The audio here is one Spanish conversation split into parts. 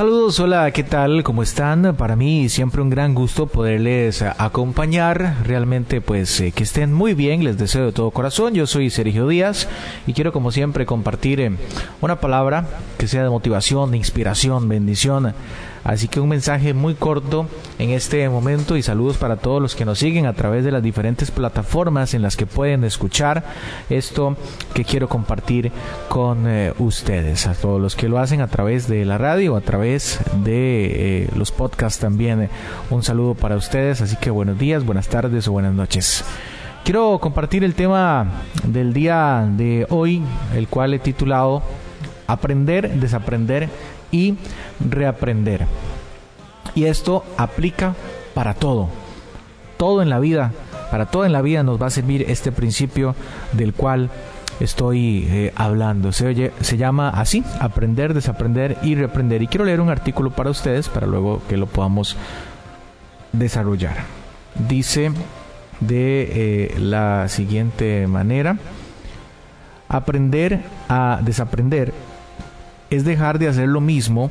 Saludos, hola, ¿qué tal? ¿Cómo están? Para mí siempre un gran gusto poderles acompañar. Realmente pues eh, que estén muy bien, les deseo de todo corazón. Yo soy Sergio Díaz y quiero como siempre compartir eh, una palabra que sea de motivación, de inspiración, bendición Así que un mensaje muy corto en este momento y saludos para todos los que nos siguen a través de las diferentes plataformas en las que pueden escuchar esto que quiero compartir con eh, ustedes. A todos los que lo hacen a través de la radio, a través de eh, los podcasts también. Un saludo para ustedes. Así que buenos días, buenas tardes o buenas noches. Quiero compartir el tema del día de hoy, el cual he titulado Aprender, desaprender y reaprender. Y esto aplica para todo. Todo en la vida, para todo en la vida nos va a servir este principio del cual estoy eh, hablando. Se, oye, se llama así, aprender, desaprender y reaprender. Y quiero leer un artículo para ustedes para luego que lo podamos desarrollar. Dice de eh, la siguiente manera, aprender a desaprender es dejar de hacer lo mismo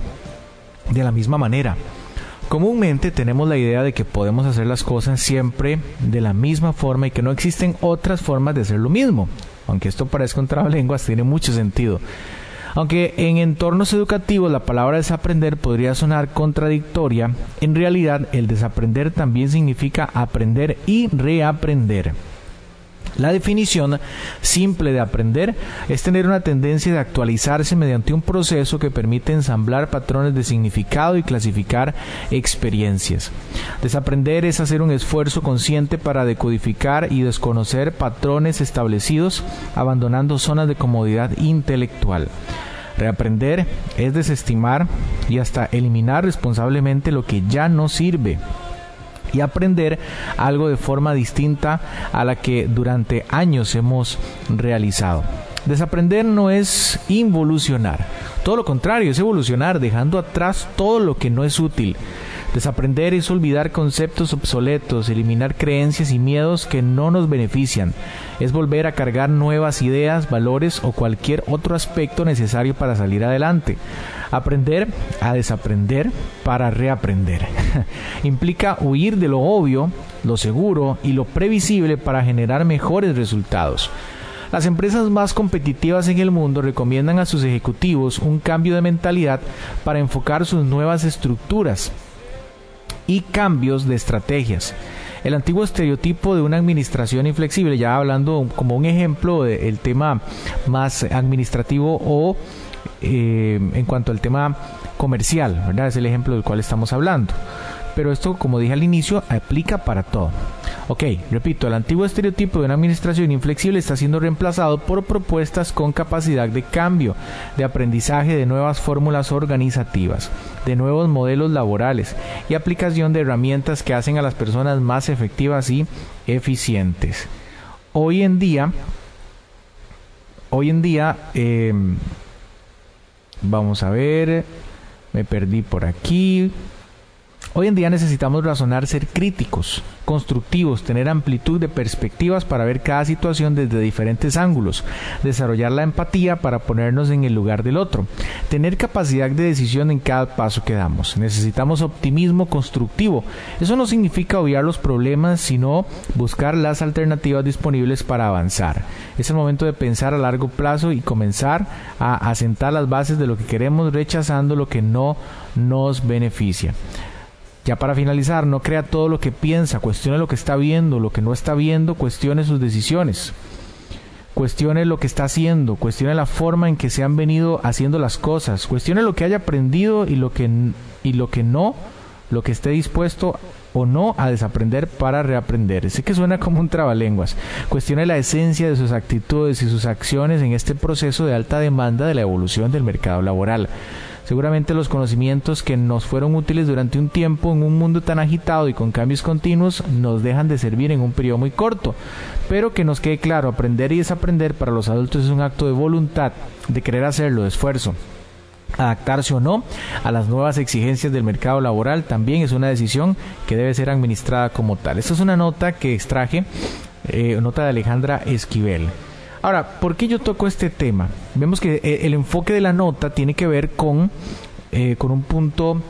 de la misma manera. Comúnmente tenemos la idea de que podemos hacer las cosas siempre de la misma forma y que no existen otras formas de hacer lo mismo. Aunque esto parezca un trabalenguas, tiene mucho sentido. Aunque en entornos educativos la palabra desaprender podría sonar contradictoria, en realidad el desaprender también significa aprender y reaprender. La definición simple de aprender es tener una tendencia de actualizarse mediante un proceso que permite ensamblar patrones de significado y clasificar experiencias. Desaprender es hacer un esfuerzo consciente para decodificar y desconocer patrones establecidos, abandonando zonas de comodidad intelectual. Reaprender es desestimar y hasta eliminar responsablemente lo que ya no sirve y aprender algo de forma distinta a la que durante años hemos realizado. Desaprender no es involucionar, todo lo contrario, es evolucionar, dejando atrás todo lo que no es útil. Desaprender es olvidar conceptos obsoletos, eliminar creencias y miedos que no nos benefician. Es volver a cargar nuevas ideas, valores o cualquier otro aspecto necesario para salir adelante. Aprender a desaprender para reaprender. Implica huir de lo obvio, lo seguro y lo previsible para generar mejores resultados. Las empresas más competitivas en el mundo recomiendan a sus ejecutivos un cambio de mentalidad para enfocar sus nuevas estructuras y cambios de estrategias. El antiguo estereotipo de una administración inflexible, ya hablando como un ejemplo del tema más administrativo o eh, en cuanto al tema comercial. Es el ejemplo del cual estamos hablando. Pero esto, como dije al inicio, aplica para todo. Ok, repito, el antiguo estereotipo de una administración inflexible está siendo reemplazado por propuestas con capacidad de cambio, de aprendizaje de nuevas fórmulas organizativas, de nuevos modelos laborales y aplicación de herramientas que hacen a las personas más efectivas y eficientes. Hoy en día, hoy en día, em, vamos a ver, me perdí por aquí. Hoy en día necesitamos razonar, ser críticos, constructivos, tener amplitud de perspectivas para ver cada situación desde diferentes ángulos, desarrollar la empatía para ponernos en el lugar del otro, tener capacidad de decisión en cada paso que damos. Necesitamos optimismo constructivo. Eso no significa obviar los problemas, sino buscar las alternativas disponibles para avanzar. Es el momento de pensar a largo plazo y comenzar a asentar las bases de lo que queremos rechazando lo que no nos beneficia. Ya para finalizar, no crea todo lo que piensa, cuestione lo que está viendo, lo que no está viendo, cuestione sus decisiones. Cuestione lo que está haciendo, cuestione la forma en que se han venido haciendo las cosas, cuestione lo que haya aprendido y lo que, y lo que no, lo que esté dispuesto o no a desaprender para reaprender. Sé que suena como un trabalenguas. Cuestione la esencia de sus actitudes y sus acciones en este proceso de alta demanda de la evolución del mercado laboral. Seguramente los conocimientos que nos fueron útiles durante un tiempo en un mundo tan agitado y con cambios continuos nos dejan de servir en un periodo muy corto. Pero que nos quede claro, aprender y desaprender para los adultos es un acto de voluntad, de querer hacerlo, de esfuerzo adaptarse o no a las nuevas exigencias del mercado laboral también es una decisión que debe ser administrada como tal. Esta es una nota que extraje, eh, nota de Alejandra Esquivel. Ahora, ¿por qué yo toco este tema? Vemos que eh, el enfoque de la nota tiene que ver con eh, con un punto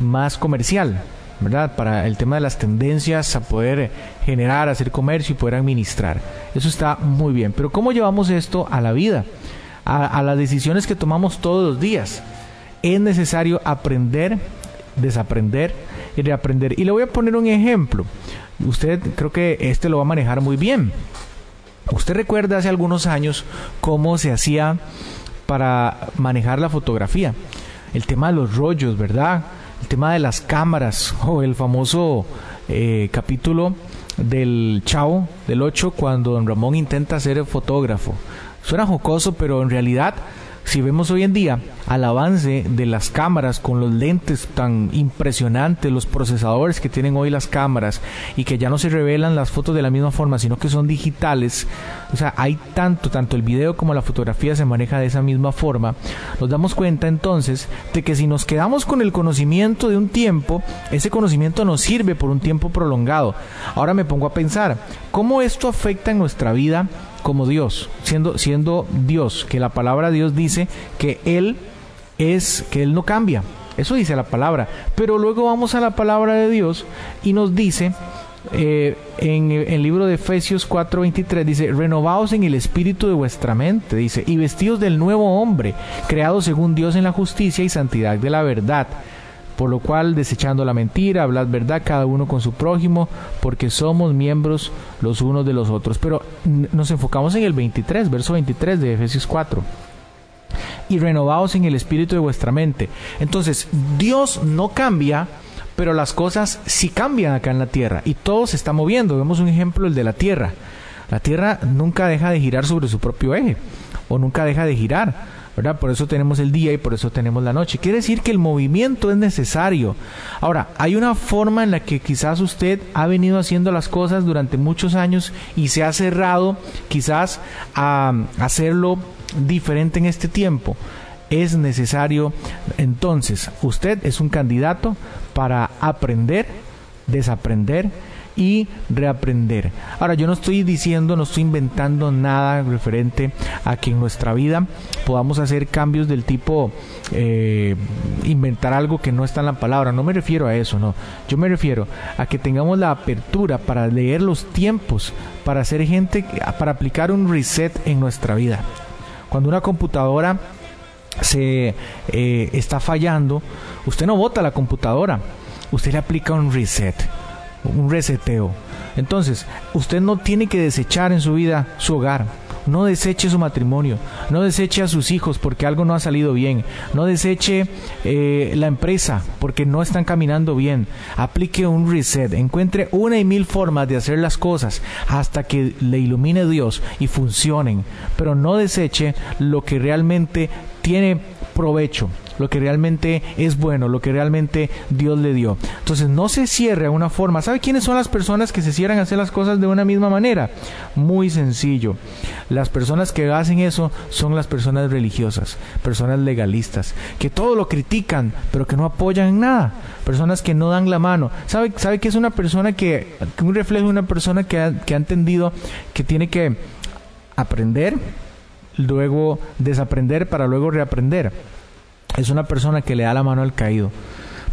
más comercial, ¿verdad? Para el tema de las tendencias a poder generar, hacer comercio y poder administrar. Eso está muy bien. Pero ¿cómo llevamos esto a la vida? A, a las decisiones que tomamos todos los días. Es necesario aprender, desaprender y reaprender. Y le voy a poner un ejemplo. Usted creo que este lo va a manejar muy bien. Usted recuerda hace algunos años cómo se hacía para manejar la fotografía. El tema de los rollos, ¿verdad? El tema de las cámaras o el famoso eh, capítulo del Chavo del 8 cuando don Ramón intenta ser fotógrafo. Suena jocoso, pero en realidad si vemos hoy en día al avance de las cámaras con los lentes tan impresionantes, los procesadores que tienen hoy las cámaras y que ya no se revelan las fotos de la misma forma, sino que son digitales, o sea, hay tanto, tanto el video como la fotografía se maneja de esa misma forma, nos damos cuenta entonces de que si nos quedamos con el conocimiento de un tiempo, ese conocimiento nos sirve por un tiempo prolongado. Ahora me pongo a pensar, ¿cómo esto afecta en nuestra vida? Como Dios, siendo, siendo Dios, que la palabra de Dios dice que Él es, que Él no cambia. Eso dice la palabra. Pero luego vamos a la palabra de Dios y nos dice eh, en, el libro de Efesios 4:23 dice, renovaos en el espíritu de vuestra mente, dice, y vestidos del nuevo hombre, creado según Dios en la justicia y santidad de la verdad. Por lo cual, desechando la mentira, hablad verdad cada uno con su prójimo, porque somos miembros los unos de los otros. Pero nos enfocamos en el 23, verso 23 de Efesios 4 y renovados en el espíritu de vuestra mente. Entonces, Dios no cambia, pero las cosas sí cambian acá en la tierra y todo se está moviendo. Vemos un ejemplo, el de la tierra. La tierra nunca deja de girar sobre su propio eje o nunca deja de girar. Por eso tenemos el día y por eso tenemos la noche. Quiere decir que el movimiento es necesario. Ahora, hay una forma en la que quizás usted ha venido haciendo las cosas durante muchos años y se ha cerrado quizás a hacerlo diferente en este tiempo. Es necesario, entonces, usted es un candidato para aprender, desaprender y reaprender. Ahora, yo no estoy diciendo, no estoy inventando nada referente a que en nuestra vida podamos hacer cambios del tipo eh, inventar algo que no está en la palabra. No me refiero a eso, no. Yo me refiero a que tengamos la apertura para leer los tiempos, para hacer gente, para aplicar un reset en nuestra vida. Cuando una computadora se eh, está fallando, usted no bota la computadora, usted le aplica un reset un reseteo. Entonces, usted no tiene que desechar en su vida su hogar. No deseche su matrimonio, no deseche a sus hijos porque algo no ha salido bien, no deseche eh, la empresa porque no están caminando bien. Aplique un reset, encuentre una y mil formas de hacer las cosas hasta que le ilumine Dios y funcionen, pero no deseche lo que realmente tiene provecho, lo que realmente es bueno, lo que realmente Dios le dio. Entonces no se cierre a una forma. ¿Sabe quiénes son las personas que se cierran a hacer las cosas de una misma manera? Muy sencillo. Las personas que hacen eso son las personas religiosas, personas legalistas, que todo lo critican, pero que no apoyan nada. Personas que no dan la mano. ¿Sabe, sabe que es una persona que, un reflejo de una persona que que ha entendido que tiene que aprender, luego desaprender para luego reaprender. Es una persona que le da la mano al caído.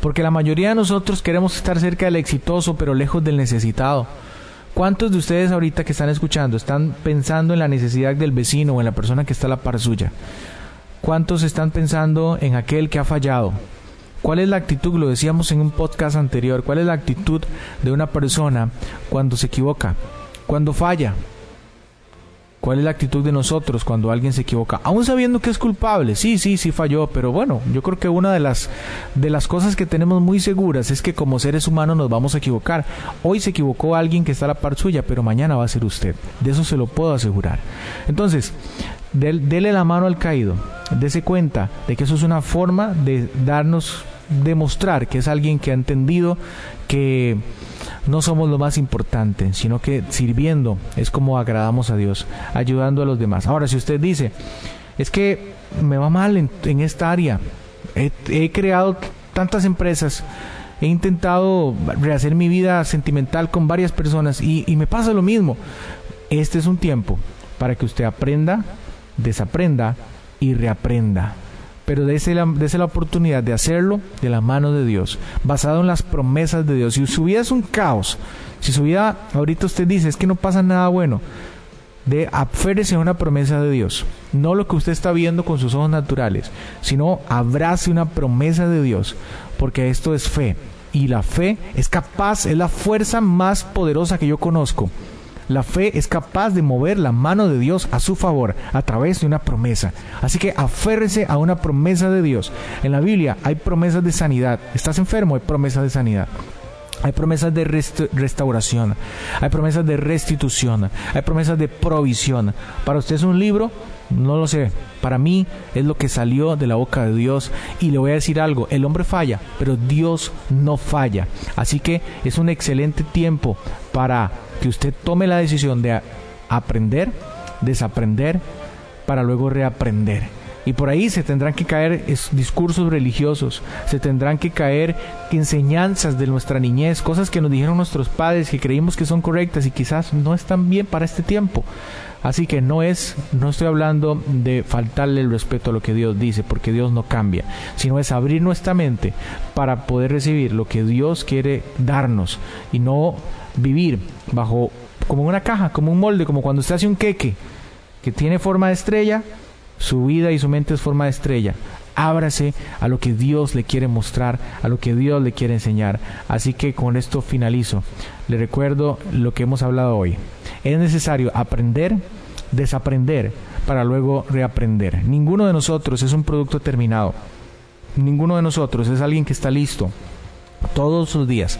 Porque la mayoría de nosotros queremos estar cerca del exitoso, pero lejos del necesitado. ¿Cuántos de ustedes ahorita que están escuchando están pensando en la necesidad del vecino o en la persona que está a la par suya? ¿Cuántos están pensando en aquel que ha fallado? ¿Cuál es la actitud? Lo decíamos en un podcast anterior. ¿Cuál es la actitud de una persona cuando se equivoca? Cuando falla. ¿Cuál es la actitud de nosotros cuando alguien se equivoca? Aún sabiendo que es culpable, sí, sí, sí falló, pero bueno, yo creo que una de las, de las cosas que tenemos muy seguras es que como seres humanos nos vamos a equivocar. Hoy se equivocó alguien que está a la par suya, pero mañana va a ser usted. De eso se lo puedo asegurar. Entonces, dele la mano al caído, dese cuenta de que eso es una forma de darnos, demostrar que es alguien que ha entendido que no somos lo más importante, sino que sirviendo es como agradamos a Dios, ayudando a los demás. Ahora, si usted dice, es que me va mal en, esta área, he, creado tantas empresas, he intentado rehacer mi vida sentimental con varias personas y, me pasa lo mismo. Este es un tiempo para que usted aprenda, desaprenda y reaprenda pero dése la, la oportunidad de hacerlo de la mano de Dios, basado en las promesas de Dios. Si su vida es un caos, si su vida ahorita usted dice es que no pasa nada bueno, de aférese a una promesa de Dios, no lo que usted está viendo con sus ojos naturales, sino abrace una promesa de Dios, porque esto es fe y la fe es capaz, es la fuerza más poderosa que yo conozco. La fe es capaz de mover la mano de Dios a su favor a través de una promesa. Así que aférrese a una promesa de Dios. En la Biblia hay promesas de sanidad. ¿Estás enfermo? Hay promesas de sanidad. Hay promesas de restauración, hay promesas de restitución, hay promesas de provisión. Para usted es un libro, no lo sé. Para mí es lo que salió de la boca de Dios. Y le voy a decir algo, el hombre falla, pero Dios no falla. Así que es un excelente tiempo para que usted tome la decisión de aprender, desaprender, para luego reaprender. Y por ahí se tendrán que caer discursos religiosos, se tendrán que caer enseñanzas de nuestra niñez, cosas que nos dijeron nuestros padres que creímos que son correctas y quizás no están bien para este tiempo. Así que no es, no estoy hablando de faltarle el respeto a lo que Dios dice, porque Dios no cambia, sino es abrir nuestra mente para poder recibir lo que Dios quiere darnos y no vivir bajo como una caja, como un molde, como cuando usted hace un queque que tiene forma de estrella, su vida y su mente es forma de estrella. Ábrase a lo que Dios le quiere mostrar, a lo que Dios le quiere enseñar. Así que con esto finalizo. Le recuerdo lo que hemos hablado hoy. Es necesario aprender, desaprender, para luego reaprender. Ninguno de nosotros es un producto terminado. Ninguno de nosotros es alguien que está listo. Todos los días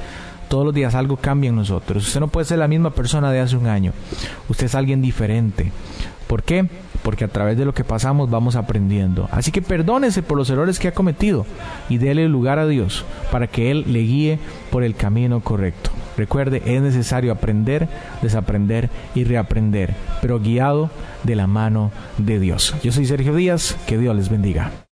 todos los días algo cambia en nosotros. Usted no puede ser la misma persona de hace un año. Usted es alguien diferente. ¿Por qué? Porque a través de lo que pasamos vamos aprendiendo. Así que perdónese por los errores que ha cometido y déle lugar a Dios para que Él le guíe por el camino correcto. Recuerde, es necesario aprender, desaprender y reaprender, pero guiado de la mano de Dios. Yo soy Sergio Díaz, que Dios les bendiga.